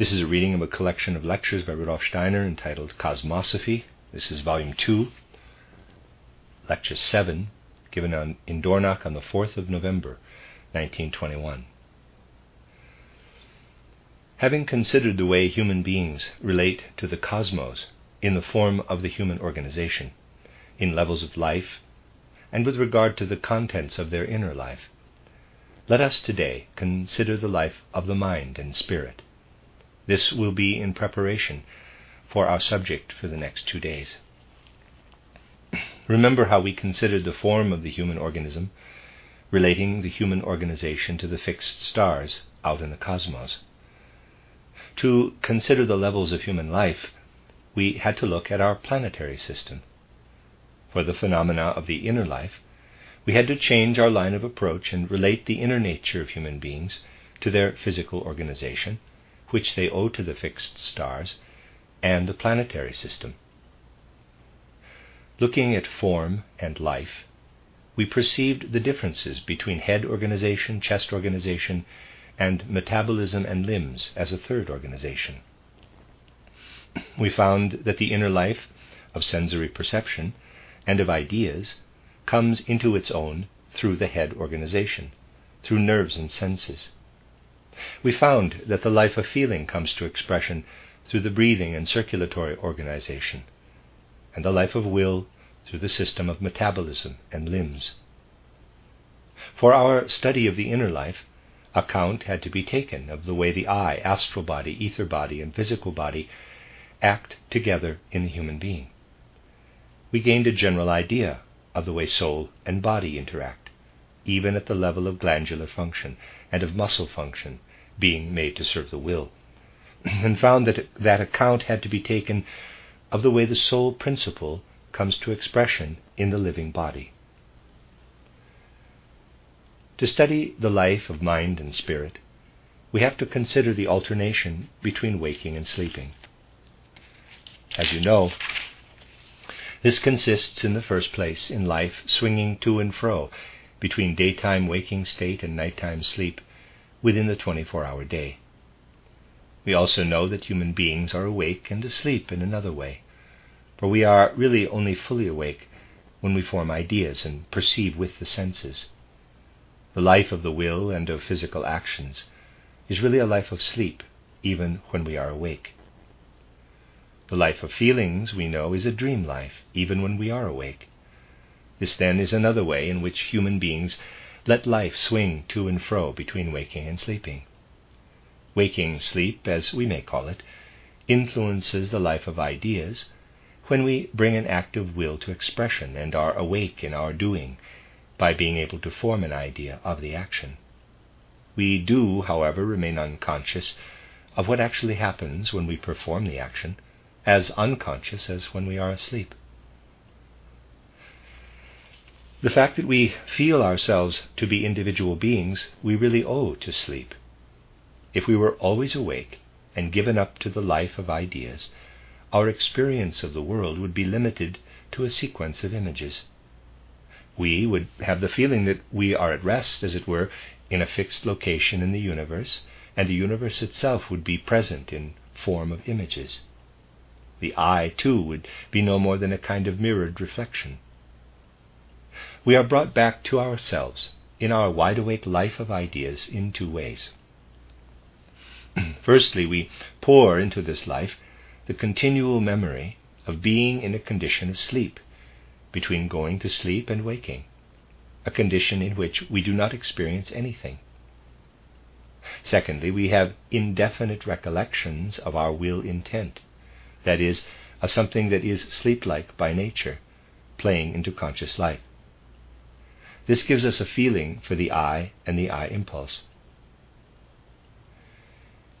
This is a reading of a collection of lectures by Rudolf Steiner entitled Cosmosophy. This is Volume 2, Lecture 7, given on, in Dornach on the 4th of November, 1921. Having considered the way human beings relate to the cosmos in the form of the human organization, in levels of life, and with regard to the contents of their inner life, let us today consider the life of the mind and spirit this will be in preparation for our subject for the next two days. Remember how we considered the form of the human organism, relating the human organization to the fixed stars out in the cosmos. To consider the levels of human life, we had to look at our planetary system. For the phenomena of the inner life, we had to change our line of approach and relate the inner nature of human beings to their physical organization which they owe to the fixed stars, and the planetary system. Looking at form and life, we perceived the differences between head organization, chest organization, and metabolism and limbs as a third organization. We found that the inner life of sensory perception and of ideas comes into its own through the head organization, through nerves and senses. We found that the life of feeling comes to expression through the breathing and circulatory organization, and the life of will through the system of metabolism and limbs. For our study of the inner life, account had to be taken of the way the I, astral body, ether body, and physical body act together in the human being. We gained a general idea of the way soul and body interact, even at the level of glandular function and of muscle function being made to serve the will, and found that that account had to be taken of the way the soul principle comes to expression in the living body. To study the life of mind and spirit, we have to consider the alternation between waking and sleeping. As you know, this consists in the first place in life swinging to and fro between daytime waking state and nighttime sleep within the 24 hour day. We also know that human beings are awake and asleep in another way, for we are really only fully awake when we form ideas and perceive with the senses. The life of the will and of physical actions is really a life of sleep, even when we are awake. The life of feelings, we know, is a dream life, even when we are awake. This, then, is another way in which human beings let life swing to and fro between waking and sleeping. Waking sleep, as we may call it, influences the life of ideas when we bring an active will to expression and are awake in our doing by being able to form an idea of the action. We do, however, remain unconscious of what actually happens when we perform the action, as unconscious as when we are asleep. The fact that we feel ourselves to be individual beings we really owe to sleep. If we were always awake and given up to the life of ideas, our experience of the world would be limited to a sequence of images. We would have the feeling that we are at rest, as it were, in a fixed location in the universe, and the universe itself would be present in form of images. The I, too, would be no more than a kind of mirrored reflection we are brought back to ourselves in our wide awake life of ideas in two ways. Firstly, we pour into this life the continual memory of being in a condition of sleep, between going to sleep and waking, a condition in which we do not experience anything. Secondly, we have indefinite recollections of our will intent, that is, of something that is sleep like by nature, playing into conscious life. This gives us a feeling for the I and the I impulse.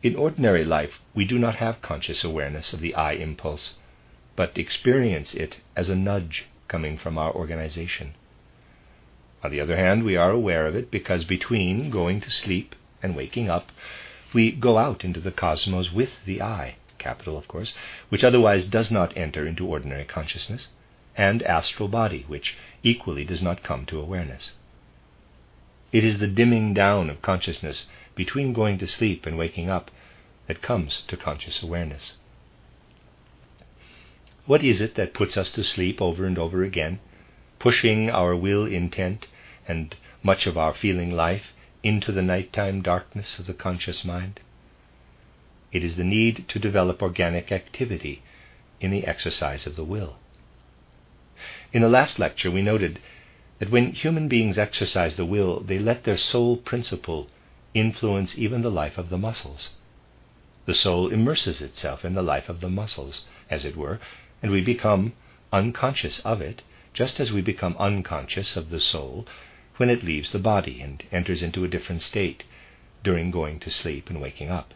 In ordinary life, we do not have conscious awareness of the I impulse, but experience it as a nudge coming from our organization. On the other hand, we are aware of it because between going to sleep and waking up, we go out into the cosmos with the I, capital of course, which otherwise does not enter into ordinary consciousness, and astral body, which equally does not come to awareness. It is the dimming down of consciousness between going to sleep and waking up that comes to conscious awareness. What is it that puts us to sleep over and over again, pushing our will intent and much of our feeling life into the nighttime darkness of the conscious mind? It is the need to develop organic activity in the exercise of the will. In the last lecture, we noted that when human beings exercise the will, they let their soul principle influence even the life of the muscles. The soul immerses itself in the life of the muscles, as it were, and we become unconscious of it, just as we become unconscious of the soul when it leaves the body and enters into a different state during going to sleep and waking up.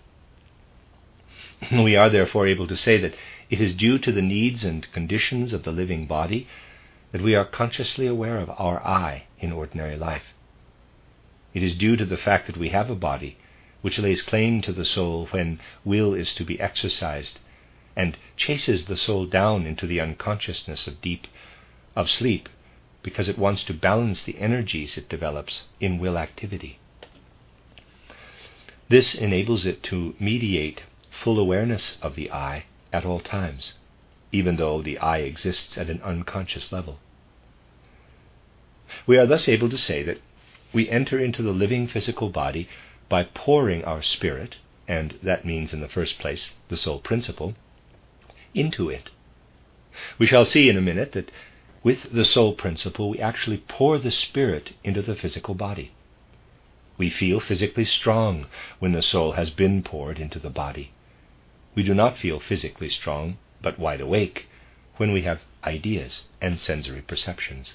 We are therefore able to say that it is due to the needs and conditions of the living body that we are consciously aware of our I in ordinary life. It is due to the fact that we have a body which lays claim to the soul when will is to be exercised and chases the soul down into the unconsciousness of deep of sleep because it wants to balance the energies it develops in will activity. This enables it to mediate full awareness of the I at all times, even though the I exists at an unconscious level. We are thus able to say that we enter into the living physical body by pouring our spirit, and that means in the first place the soul principle, into it. We shall see in a minute that with the soul principle, we actually pour the spirit into the physical body. We feel physically strong when the soul has been poured into the body. We do not feel physically strong, but wide awake, when we have ideas and sensory perceptions.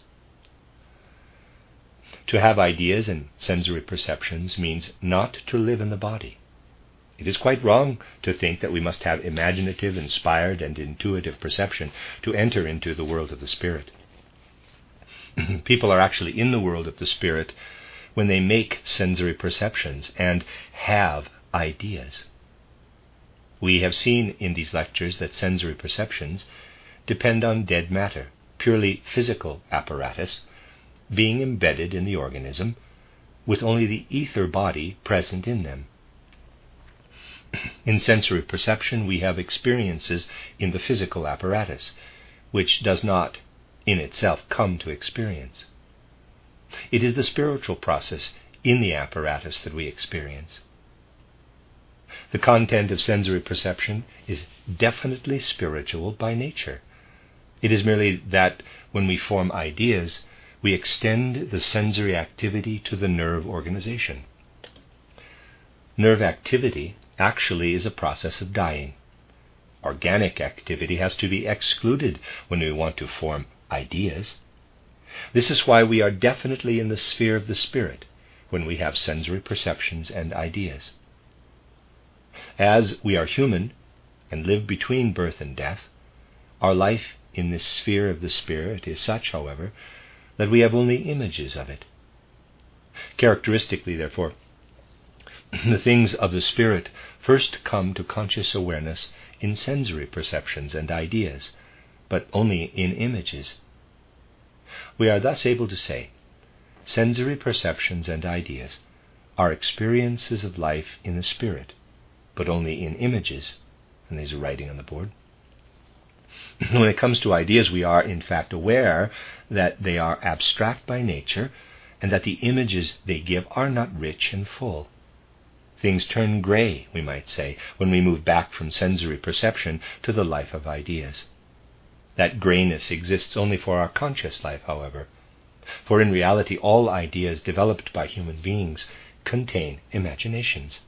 To have ideas and sensory perceptions means not to live in the body. It is quite wrong to think that we must have imaginative, inspired, and intuitive perception to enter into the world of the spirit. people are actually in the world of the spirit when they make sensory perceptions and have ideas. We have seen in these lectures that sensory perceptions depend on dead matter, purely physical apparatus, being embedded in the organism, with only the ether body present in them. In sensory perception, we have experiences in the physical apparatus, which does not in itself come to experience. It is the spiritual process in the apparatus that we experience. The content of sensory perception is definitely spiritual by nature. It is merely that when we form ideas, we extend the sensory activity to the nerve organization. Nerve activity actually is a process of dying. Organic activity has to be excluded when we want to form ideas. This is why we are definitely in the sphere of the spirit when we have sensory perceptions and ideas. As we are human and live between birth and death, our life in this sphere of the spirit is such, however, that we have only images of it. Characteristically, therefore, the things of the spirit first come to conscious awareness in sensory perceptions and ideas, but only in images. We are thus able to say sensory perceptions and ideas are experiences of life in the spirit, but only in images, and these are writing on the board. when it comes to ideas, we are in fact aware that they are abstract by nature and that the images they give are not rich and full. Things turn gray, we might say, when we move back from sensory perception to the life of ideas. That grayness exists only for our conscious life, however, for in reality all ideas developed by human beings contain imaginations.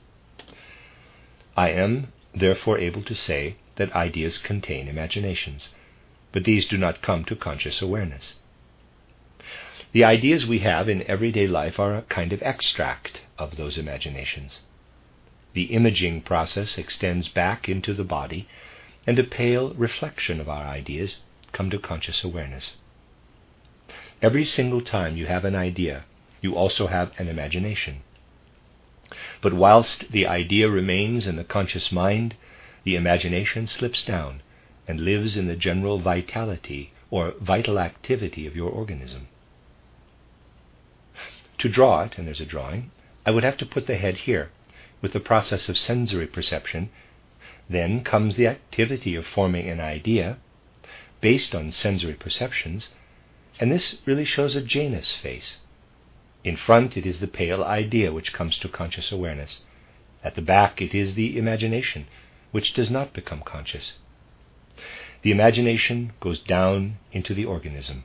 I am therefore able to say that ideas contain imaginations, but these do not come to conscious awareness. The ideas we have in everyday life are a kind of extract of those imaginations. The imaging process extends back into the body and a pale reflection of our ideas come to conscious awareness. Every single time you have an idea, you also have an imagination. But whilst the idea remains in the conscious mind, the imagination slips down and lives in the general vitality or vital activity of your organism. To draw it, and there's a drawing, I would have to put the head here with the process of sensory perception. Then comes the activity of forming an idea based on sensory perceptions, and this really shows a Janus face. In front, it is the pale idea which comes to conscious awareness. At the back, it is the imagination, which does not become conscious. The imagination goes down into the organism,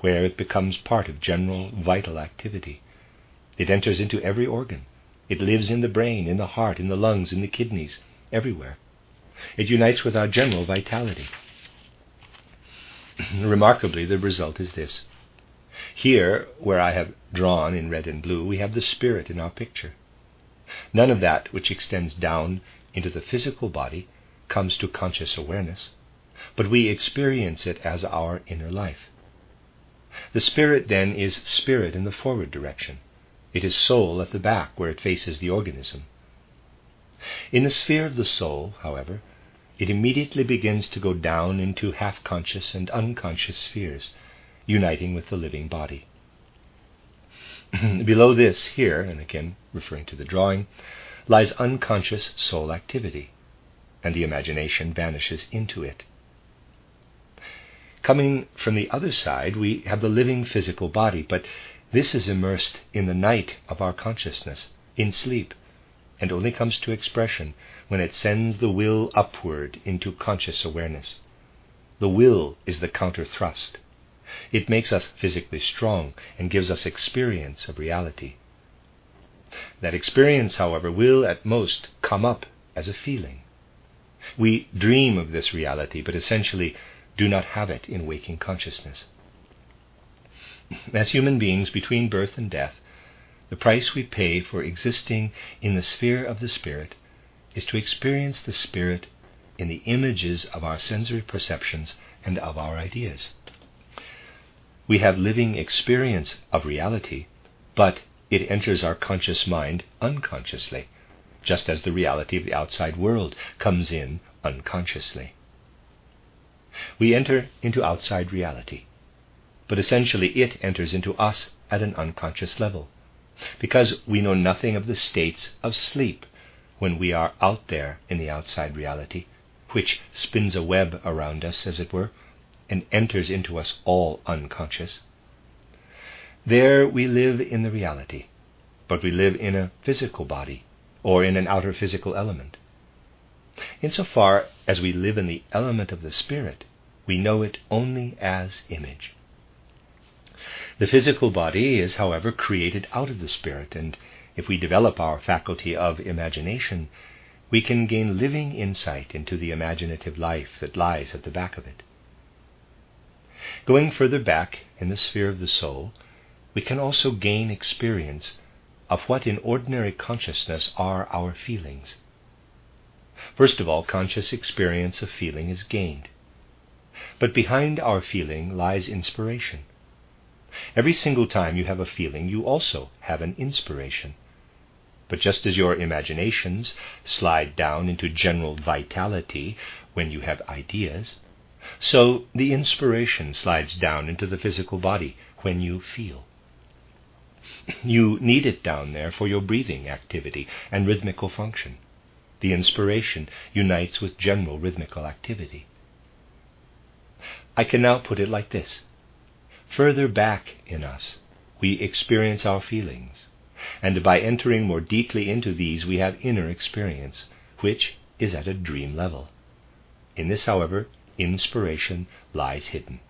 where it becomes part of general vital activity. It enters into every organ. It lives in the brain, in the heart, in the lungs, in the kidneys, everywhere. It unites with our general vitality. Remarkably, the result is this. Here, where I have drawn in red and blue, we have the spirit in our picture. None of that which extends down into the physical body comes to conscious awareness, but we experience it as our inner life. The spirit then is spirit in the forward direction. It is soul at the back where it faces the organism. In the sphere of the soul, however, it immediately begins to go down into half conscious and unconscious spheres, uniting with the living body. Below this, here, and again referring to the drawing, lies unconscious soul activity, and the imagination vanishes into it. Coming from the other side, we have the living physical body, but this is immersed in the night of our consciousness, in sleep, and only comes to expression when it sends the will upward into conscious awareness. The will is the counter thrust. It makes us physically strong and gives us experience of reality. That experience, however, will at most come up as a feeling. We dream of this reality, but essentially do not have it in waking consciousness. As human beings, between birth and death, the price we pay for existing in the sphere of the Spirit is to experience the Spirit in the images of our sensory perceptions and of our ideas. We have living experience of reality, but it enters our conscious mind unconsciously, just as the reality of the outside world comes in unconsciously. We enter into outside reality, but essentially it enters into us at an unconscious level, because we know nothing of the states of sleep when we are out there in the outside reality, which spins a web around us, as it were, and enters into us all unconscious. There we live in the reality, but we live in a physical body or in an outer physical element. Insofar as we live in the element of the Spirit, we know it only as image. The physical body is, however, created out of the Spirit, and if we develop our faculty of imagination, we can gain living insight into the imaginative life that lies at the back of it. Going further back in the sphere of the soul, we can also gain experience of what in ordinary consciousness are our feelings. First of all, conscious experience of feeling is gained. But behind our feeling lies inspiration. Every single time you have a feeling, you also have an inspiration. But just as your imaginations slide down into general vitality when you have ideas, so the inspiration slides down into the physical body when you feel. You need it down there for your breathing activity and rhythmical function. The inspiration unites with general rhythmical activity. I can now put it like this Further back in us, we experience our feelings and by entering more deeply into these, we have inner experience, which is at a dream level. In this, however, inspiration lies hidden.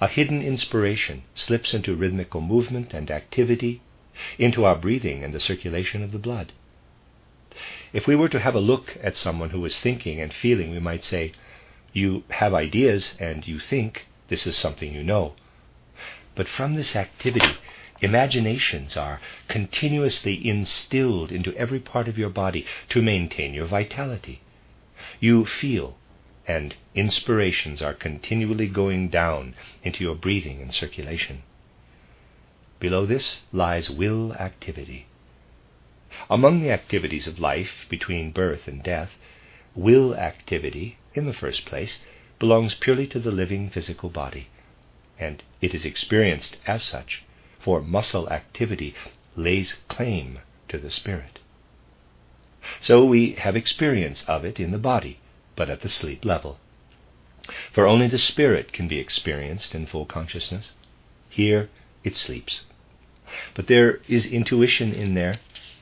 A hidden inspiration slips into rhythmical movement and activity, into our breathing and the circulation of the blood. If we were to have a look at someone who is thinking and feeling, we might say, You have ideas and you think this is something you know. But from this activity, Imaginations are continuously instilled into every part of your body to maintain your vitality. You feel, and inspirations are continually going down into your breathing and circulation. Below this lies will activity. Among the activities of life between birth and death, will activity, in the first place, belongs purely to the living physical body, and it is experienced as such, for muscle activity lays claim to the spirit. So we have experience of it in the body, but at the sleep level. For only the spirit can be experienced in full consciousness. Here it sleeps. But there is intuition in there.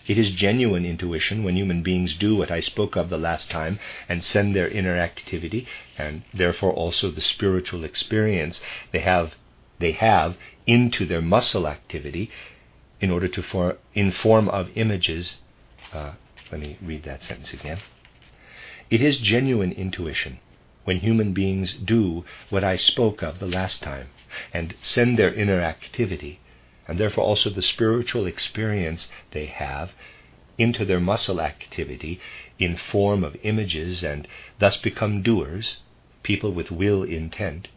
It is genuine intuition when human beings do what I spoke of the last time and send their inner activity, and therefore also the spiritual experience they have, they have into their muscle activity in order to form, in form of images. Uh, let me read that sentence again. It is genuine intuition when human beings do what I spoke of the last time and send their inner activity and therefore also the spiritual experience they have into their muscle activity in form of images and thus become doers, people with will intent,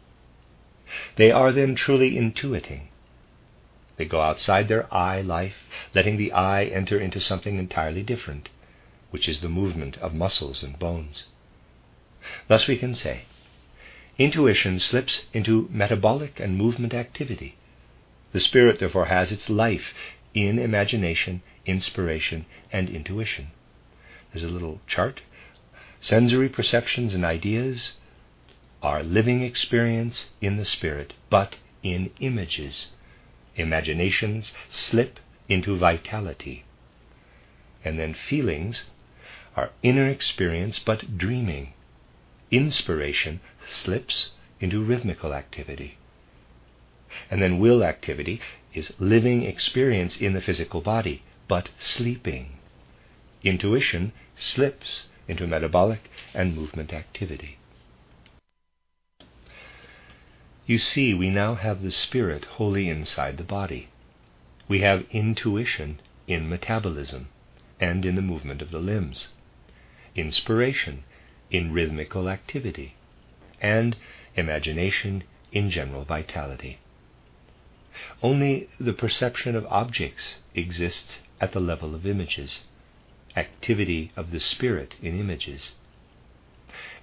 they are then truly intuiting. They go outside their I life, letting the I enter into something entirely different, which is the movement of muscles and bones. Thus we can say, intuition slips into metabolic and movement activity, the spirit, therefore, has its life in imagination, inspiration, and intuition. There's a little chart. Sensory perceptions and ideas are living experience in the spirit, but in images. Imaginations slip into vitality. And then feelings are inner experience but dreaming. Inspiration slips into rhythmical activity. And then will activity is living experience in the physical body, but sleeping. Intuition slips into metabolic and movement activity. You see, we now have the spirit wholly inside the body. We have intuition in metabolism and in the movement of the limbs, inspiration in rhythmical activity, and imagination in general vitality. Only the perception of objects exists at the level of images, activity of the spirit in images.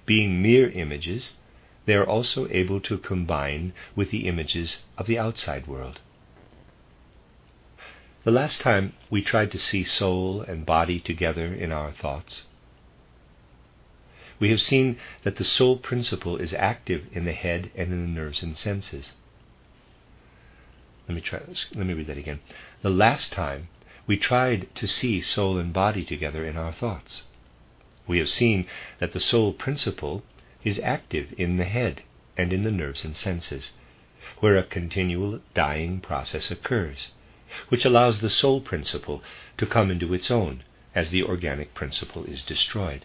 Being mere images, they are also able to combine with the images of the outside world. The last time we tried to see soul and body together in our thoughts, we have seen that the soul principle is active in the head and in the nerves and senses. Let me try. Let me read that again. The last time we tried to see soul and body together in our thoughts, we have seen that the soul principle is active in the head and in the nerves and senses, where a continual dying process occurs, which allows the soul principle to come into its own as the organic principle is destroyed.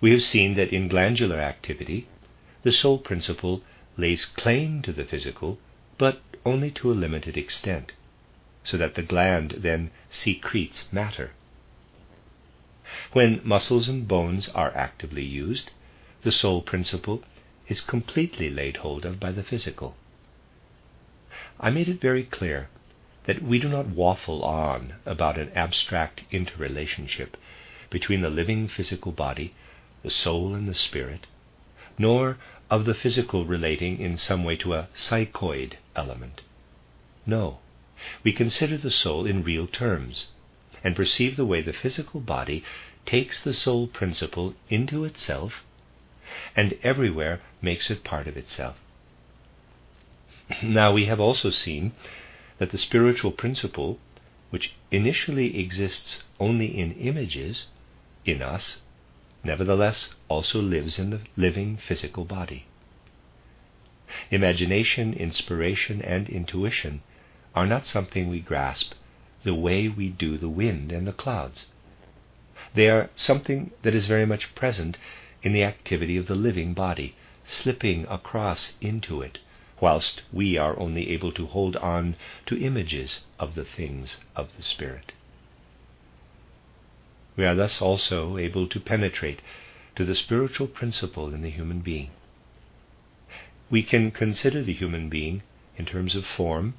We have seen that in glandular activity, the soul principle lays claim to the physical, but only to a limited extent, so that the gland then secretes matter. When muscles and bones are actively used, the soul principle is completely laid hold of by the physical. I made it very clear that we do not waffle on about an abstract interrelationship between the living physical body, the soul, and the spirit, nor of the physical relating in some way to a psychoid element. No, we consider the soul in real terms and perceive the way the physical body takes the soul principle into itself and everywhere makes it part of itself. Now, we have also seen that the spiritual principle, which initially exists only in images in us, nevertheless also lives in the living physical body. Imagination, inspiration, and intuition are not something we grasp the way we do the wind and the clouds. They are something that is very much present in the activity of the living body, slipping across into it, whilst we are only able to hold on to images of the things of the Spirit. We are thus also able to penetrate to the spiritual principle in the human being. We can consider the human being in terms of form,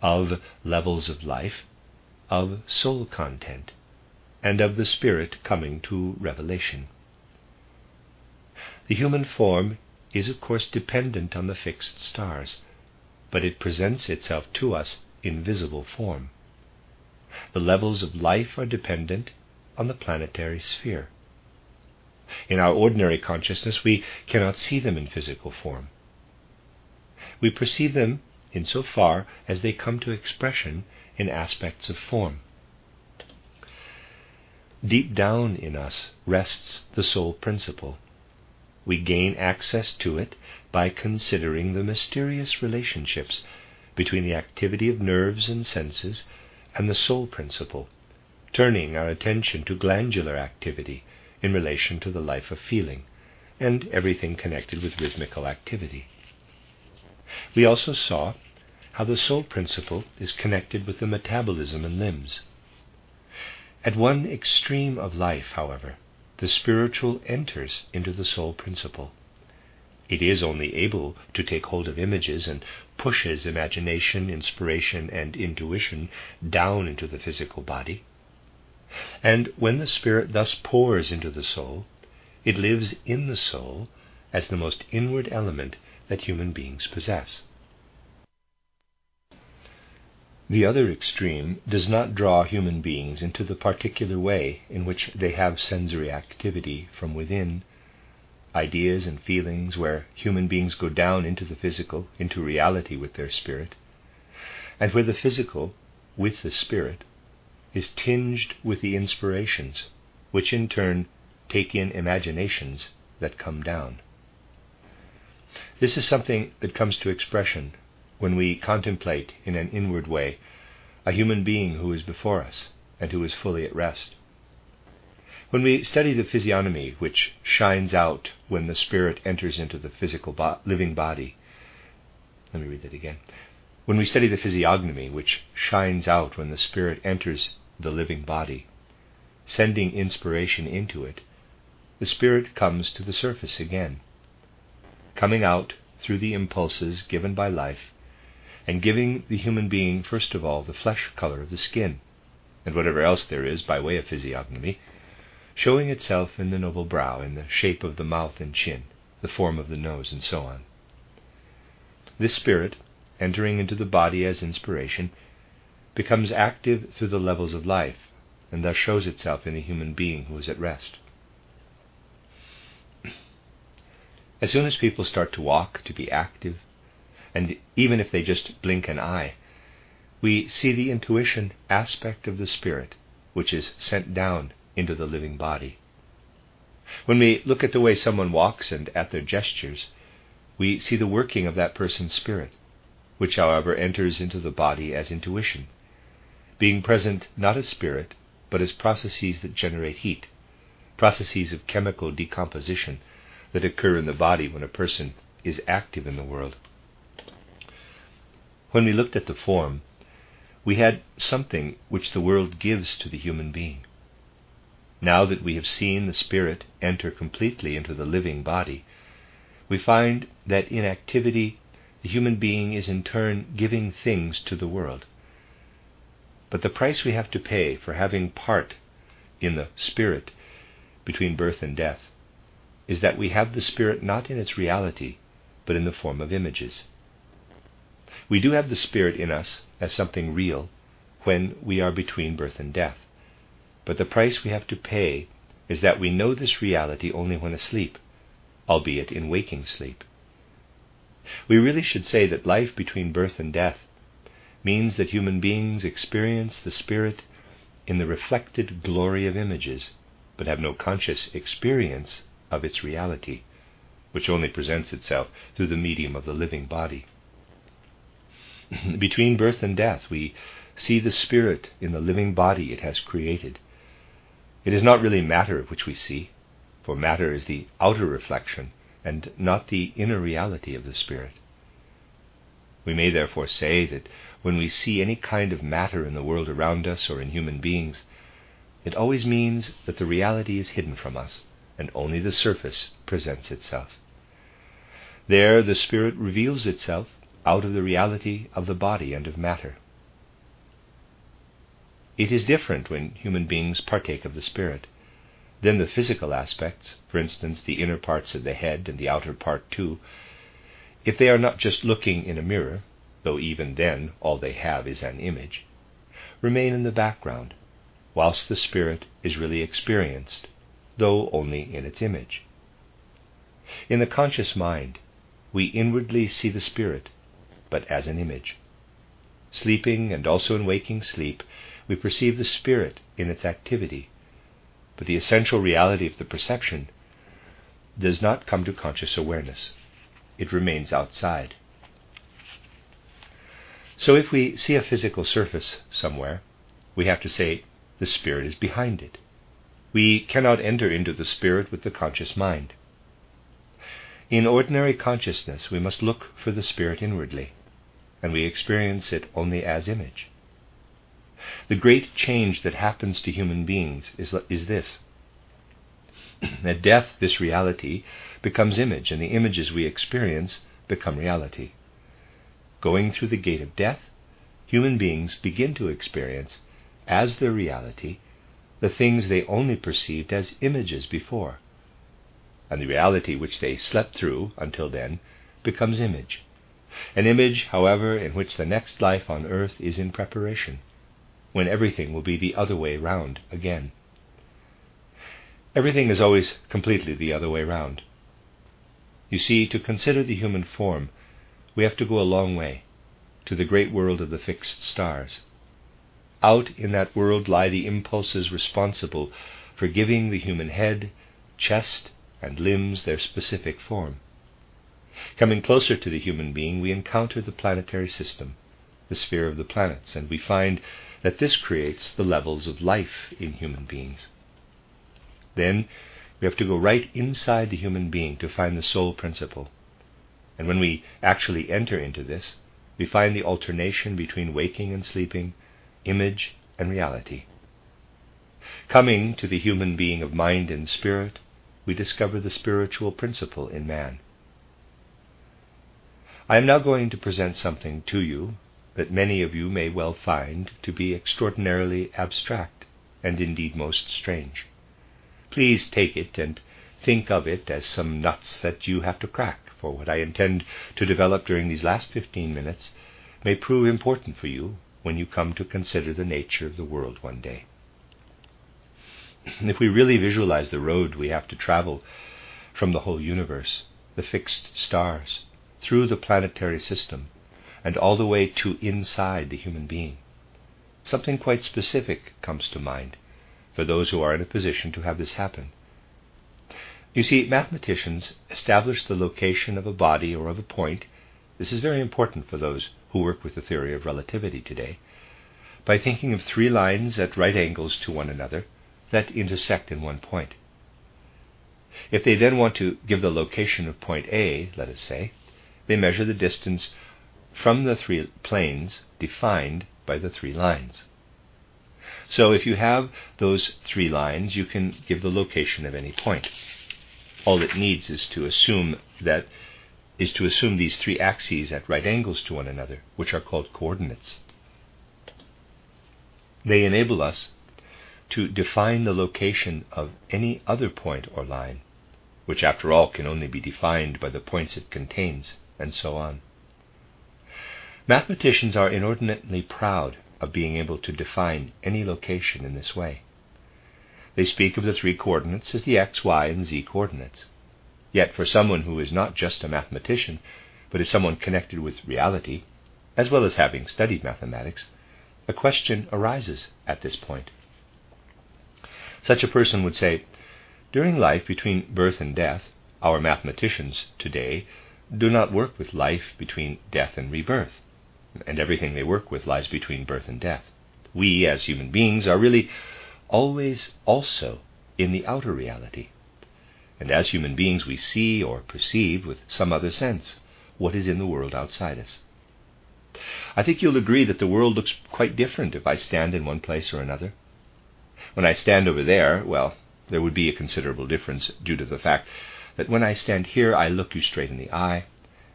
of levels of life, of soul content, and of the Spirit coming to revelation. The human form is, of course, dependent on the fixed stars, but it presents itself to us in visible form. The levels of life are dependent on the planetary sphere. In our ordinary consciousness, we cannot see them in physical form. We perceive them in so far as they come to expression in aspects of form. Deep down in us rests the soul principle. We gain access to it by considering the mysterious relationships between the activity of nerves and senses and the soul principle, turning our attention to glandular activity in relation to the life of feeling and everything connected with rhythmical activity. We also saw how the soul principle is connected with the metabolism and limbs. At one extreme of life, however, the spiritual enters into the soul principle. It is only able to take hold of images and pushes imagination, inspiration, and intuition down into the physical body. And when the Spirit thus pours into the soul, it lives in the soul as the most inward element that human beings possess. The other extreme does not draw human beings into the particular way in which they have sensory activity from within, ideas and feelings where human beings go down into the physical, into reality with their spirit, and where the physical, with the spirit, is tinged with the inspirations, which in turn take in imaginations that come down. This is something that comes to expression when we contemplate in an inward way a human being who is before us and who is fully at rest. When we study the physiognomy which shines out when the spirit enters into the physical bo- living body, let me read that again. When we study the physiognomy which shines out when the spirit enters the living body, sending inspiration into it, the spirit comes to the surface again, coming out through the impulses given by life and giving the human being, first of all, the flesh color of the skin, and whatever else there is by way of physiognomy, showing itself in the noble brow, in the shape of the mouth and chin, the form of the nose, and so on. This spirit, entering into the body as inspiration, becomes active through the levels of life, and thus shows itself in the human being who is at rest. As soon as people start to walk, to be active, and even if they just blink an eye, we see the intuition aspect of the Spirit, which is sent down into the living body. When we look at the way someone walks and at their gestures, we see the working of that person's spirit, which, however, enters into the body as intuition, being present not as spirit, but as processes that generate heat, processes of chemical decomposition that occur in the body when a person is active in the world. When we looked at the form, we had something which the world gives to the human being. Now that we have seen the Spirit enter completely into the living body, we find that in activity the human being is in turn giving things to the world. But the price we have to pay for having part in the Spirit between birth and death is that we have the Spirit not in its reality, but in the form of images. We do have the Spirit in us as something real when we are between birth and death. But the price we have to pay is that we know this reality only when asleep, albeit in waking sleep. We really should say that life between birth and death means that human beings experience the Spirit in the reflected glory of images, but have no conscious experience of its reality, which only presents itself through the medium of the living body. Between birth and death, we see the Spirit in the living body it has created. It is not really matter which we see, for matter is the outer reflection and not the inner reality of the Spirit. We may therefore say that when we see any kind of matter in the world around us or in human beings, it always means that the reality is hidden from us and only the surface presents itself. There the spirit reveals itself out of the reality of the body and of matter. It is different when human beings partake of the spirit. Then the physical aspects, for instance, the inner parts of the head and the outer part too, if they are not just looking in a mirror, though even then all they have is an image, remain in the background, whilst the spirit is really experienced, though only in its image. In the conscious mind, we inwardly see the spirit, but as an image. Sleeping and also in waking sleep, we perceive the spirit in its activity, but the essential reality of the perception does not come to conscious awareness. It remains outside. So if we see a physical surface somewhere, we have to say the spirit is behind it. We cannot enter into the spirit with the conscious mind. In ordinary consciousness, we must look for the spirit inwardly, and we experience it only as image. The great change that happens to human beings is, is this. At death, this reality becomes image, and the images we experience become reality. Going through the gate of death, human beings begin to experience, as their reality, the things they only perceived as images before. And the reality which they slept through until then becomes image. An image, however, in which the next life on earth is in preparation, when everything will be the other way round again. Everything is always completely the other way round. You see, to consider the human form, we have to go a long way to the great world of the fixed stars. Out in that world lie the impulses responsible for giving the human head, chest, and limbs their specific form. Coming closer to the human being, we encounter the planetary system, the sphere of the planets, and we find that this creates the levels of life in human beings. Then we have to go right inside the human being to find the soul principle. And when we actually enter into this, we find the alternation between waking and sleeping, image and reality. Coming to the human being of mind and spirit, we discover the spiritual principle in man. I am now going to present something to you that many of you may well find to be extraordinarily abstract and indeed most strange. Please take it and think of it as some nuts that you have to crack, for what I intend to develop during these last fifteen minutes may prove important for you when you come to consider the nature of the world one day. If we really visualize the road we have to travel from the whole universe, the fixed stars, through the planetary system, and all the way to inside the human being, something quite specific comes to mind for those who are in a position to have this happen. You see, mathematicians establish the location of a body or of a point. This is very important for those who work with the theory of relativity today, by thinking of three lines at right angles to one another that intersect in one point. If they then want to give the location of point A, let us say, they measure the distance from the three planes defined by the three lines. So if you have those three lines, you can give the location of any point. All it needs is to assume that is to assume these three axes at right angles to one another, which are called coordinates. They enable us to define the location of any other point or line, which after all can only be defined by the points it contains, and so on. Mathematicians are inordinately proud of being able to define any location in this way. They speak of the three coordinates as the x, y, and z coordinates. Yet for someone who is not just a mathematician, but is someone connected with reality, as well as having studied mathematics, a question arises at this point. Such a person would say, During life between birth and death, our mathematicians today do not work with life between death and rebirth, and everything they work with lies between birth and death. We, as human beings, are really always also in the outer reality, and as human beings, we see or perceive with some other sense what is in the world outside us. I think you'll agree that the world looks quite different if I stand in one place or another. When I stand over there, well, there would be a considerable difference due to the fact that when I stand here, I look you straight in the eye,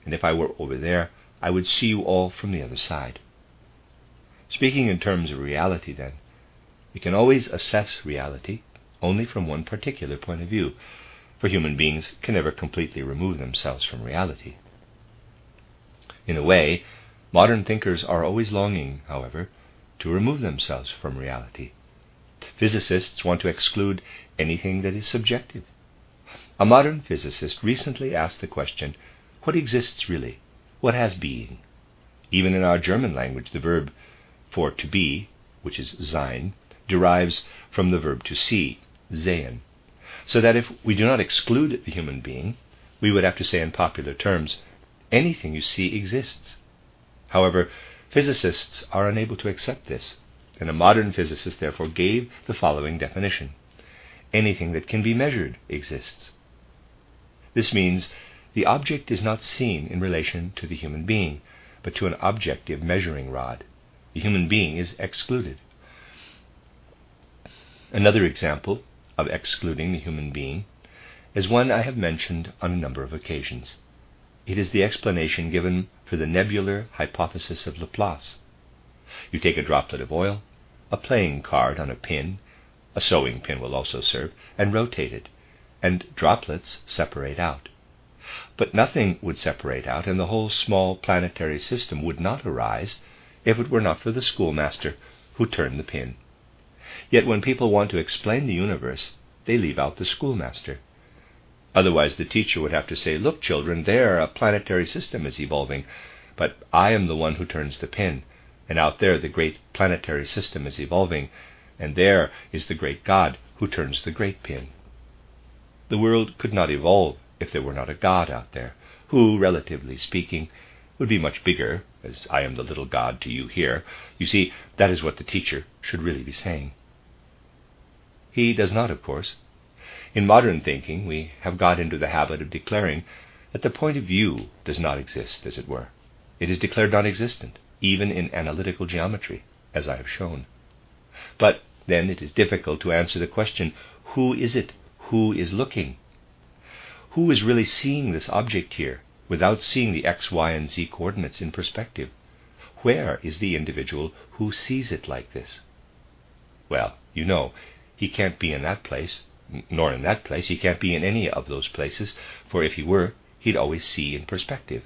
and if I were over there, I would see you all from the other side. Speaking in terms of reality, then, we can always assess reality only from one particular point of view, for human beings can never completely remove themselves from reality. In a way, modern thinkers are always longing, however, to remove themselves from reality. Physicists want to exclude anything that is subjective. A modern physicist recently asked the question what exists really? What has being? Even in our German language, the verb for to be, which is sein, derives from the verb to see, sehen. So that if we do not exclude the human being, we would have to say in popular terms, anything you see exists. However, physicists are unable to accept this, and a modern physicist therefore gave the following definition anything that can be measured exists. This means the object is not seen in relation to the human being, but to an objective measuring rod. The human being is excluded. Another example of excluding the human being is one I have mentioned on a number of occasions. It is the explanation given for the nebular hypothesis of Laplace. You take a droplet of oil, a playing card on a pin, a sewing pin will also serve, and rotate it, and droplets separate out. But nothing would separate out, and the whole small planetary system would not arise if it were not for the schoolmaster who turned the pin. Yet when people want to explain the universe, they leave out the schoolmaster. Otherwise, the teacher would have to say, Look, children, there a planetary system is evolving, but I am the one who turns the pin, and out there the great planetary system is evolving, and there is the great God who turns the great pin. The world could not evolve if there were not a God out there, who, relatively speaking, would be much bigger, as I am the little God to you here. You see, that is what the teacher should really be saying. He does not, of course. In modern thinking, we have got into the habit of declaring that the point of view does not exist, as it were. It is declared non existent, even in analytical geometry, as I have shown. But then it is difficult to answer the question who is it? Who is looking? Who is really seeing this object here without seeing the x, y, and z coordinates in perspective? Where is the individual who sees it like this? Well, you know, he can't be in that place, nor in that place. He can't be in any of those places, for if he were, he'd always see in perspective.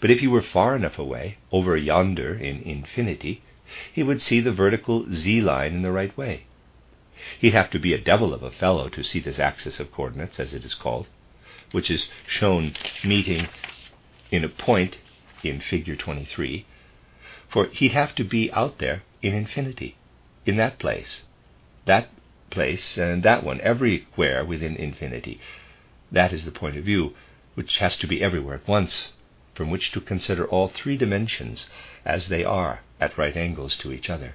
But if he were far enough away, over yonder in infinity, he would see the vertical z line in the right way. He'd have to be a devil of a fellow to see this axis of coordinates, as it is called, which is shown meeting in a point in figure 23, for he'd have to be out there in infinity, in that place, that place, and that one, everywhere within infinity. That is the point of view, which has to be everywhere at once, from which to consider all three dimensions as they are at right angles to each other.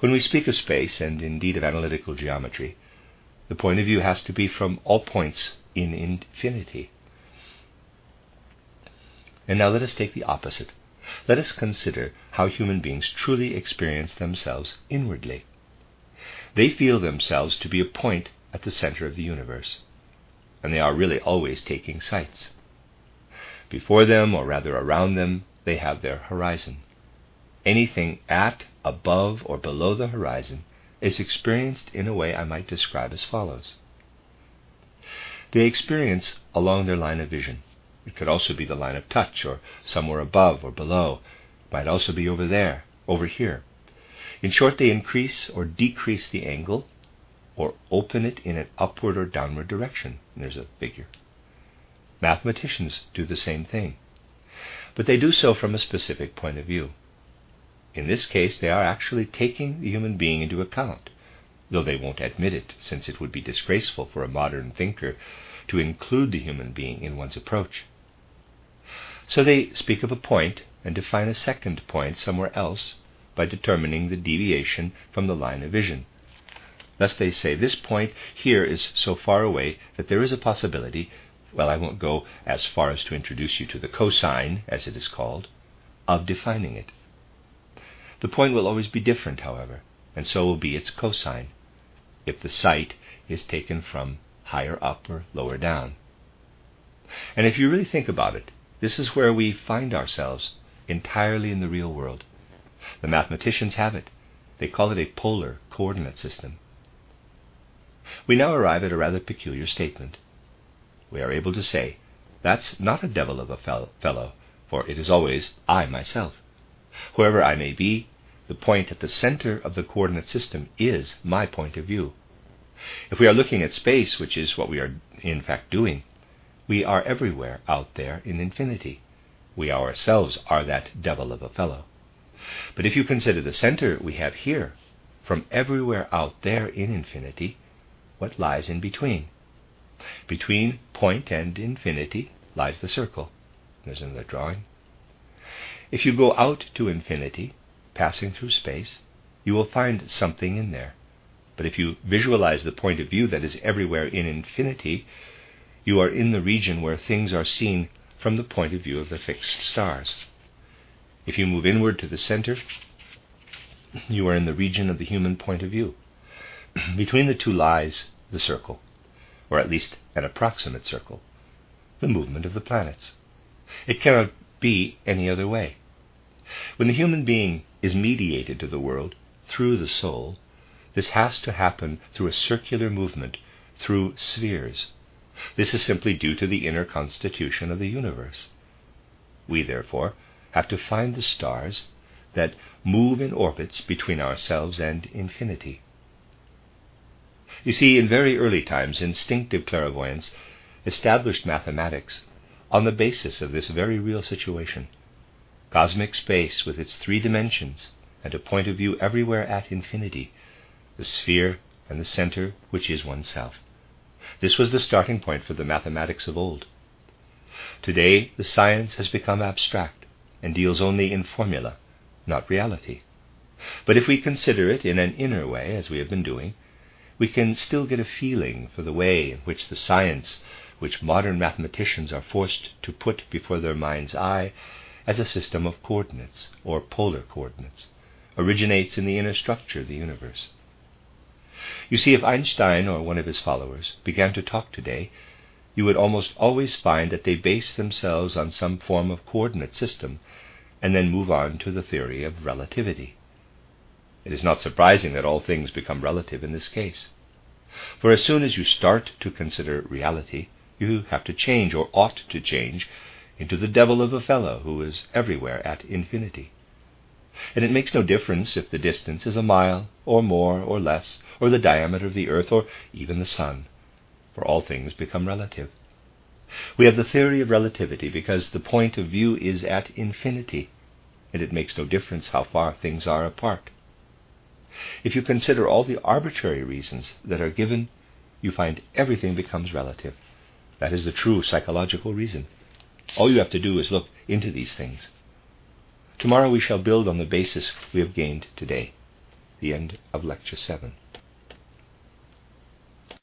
When we speak of space, and indeed of analytical geometry, the point of view has to be from all points in infinity. And now let us take the opposite. Let us consider how human beings truly experience themselves inwardly. They feel themselves to be a point at the center of the universe, and they are really always taking sights. Before them, or rather around them, they have their horizon. Anything at above or below the horizon is experienced in a way I might describe as follows. They experience along their line of vision. It could also be the line of touch, or somewhere above or below. It might also be over there, over here. In short, they increase or decrease the angle, or open it in an upward or downward direction. And there's a figure. Mathematicians do the same thing, but they do so from a specific point of view. In this case, they are actually taking the human being into account, though they won't admit it, since it would be disgraceful for a modern thinker to include the human being in one's approach. So they speak of a point and define a second point somewhere else by determining the deviation from the line of vision. Thus they say this point here is so far away that there is a possibility, well, I won't go as far as to introduce you to the cosine, as it is called, of defining it. The point will always be different, however, and so will be its cosine. if the sight is taken from higher up or lower down. And if you really think about it, this is where we find ourselves entirely in the real world. The mathematicians have it. They call it a polar coordinate system. We now arrive at a rather peculiar statement. We are able to say, That's not a devil of a fellow, for it is always I myself. Wherever I may be, the point at the center of the coordinate system is my point of view. If we are looking at space, which is what we are in fact doing, we are everywhere out there in infinity. We ourselves are that devil of a fellow. But if you consider the center we have here, from everywhere out there in infinity, what lies in between? Between point and infinity lies the circle. There's another drawing. If you go out to infinity, passing through space, you will find something in there. But if you visualize the point of view that is everywhere in infinity, you are in the region where things are seen from the point of view of the fixed stars. If you move inward to the center, you are in the region of the human point of view. Between the two lies the circle, or at least an approximate circle, the movement of the planets. It cannot be any other way. When the human being is mediated to the world through the soul, this has to happen through a circular movement, through spheres. This is simply due to the inner constitution of the universe. We, therefore, have to find the stars that move in orbits between ourselves and infinity. You see, in very early times, instinctive clairvoyance established mathematics on the basis of this very real situation. Cosmic space, with its three dimensions and a point of view everywhere at infinity, the sphere and the center, which is oneself. This was the starting point for the mathematics of old. Today, the science has become abstract and deals only in formula, not reality. But if we consider it in an inner way, as we have been doing, we can still get a feeling for the way in which the science which modern mathematicians are forced to put before their mind's eye as a system of coordinates, or polar coordinates, originates in the inner structure of the universe. You see, if Einstein or one of his followers began to talk today, you would almost always find that they base themselves on some form of coordinate system and then move on to the theory of relativity. It is not surprising that all things become relative in this case. For as soon as you start to consider reality, you have to change, or ought to change, into the devil of a fellow who is everywhere at infinity. And it makes no difference if the distance is a mile, or more, or less, or the diameter of the earth, or even the sun for all things become relative. We have the theory of relativity because the point of view is at infinity, and it makes no difference how far things are apart. If you consider all the arbitrary reasons that are given, you find everything becomes relative. That is the true psychological reason. All you have to do is look into these things. Tomorrow we shall build on the basis we have gained today. The end of Lecture 7.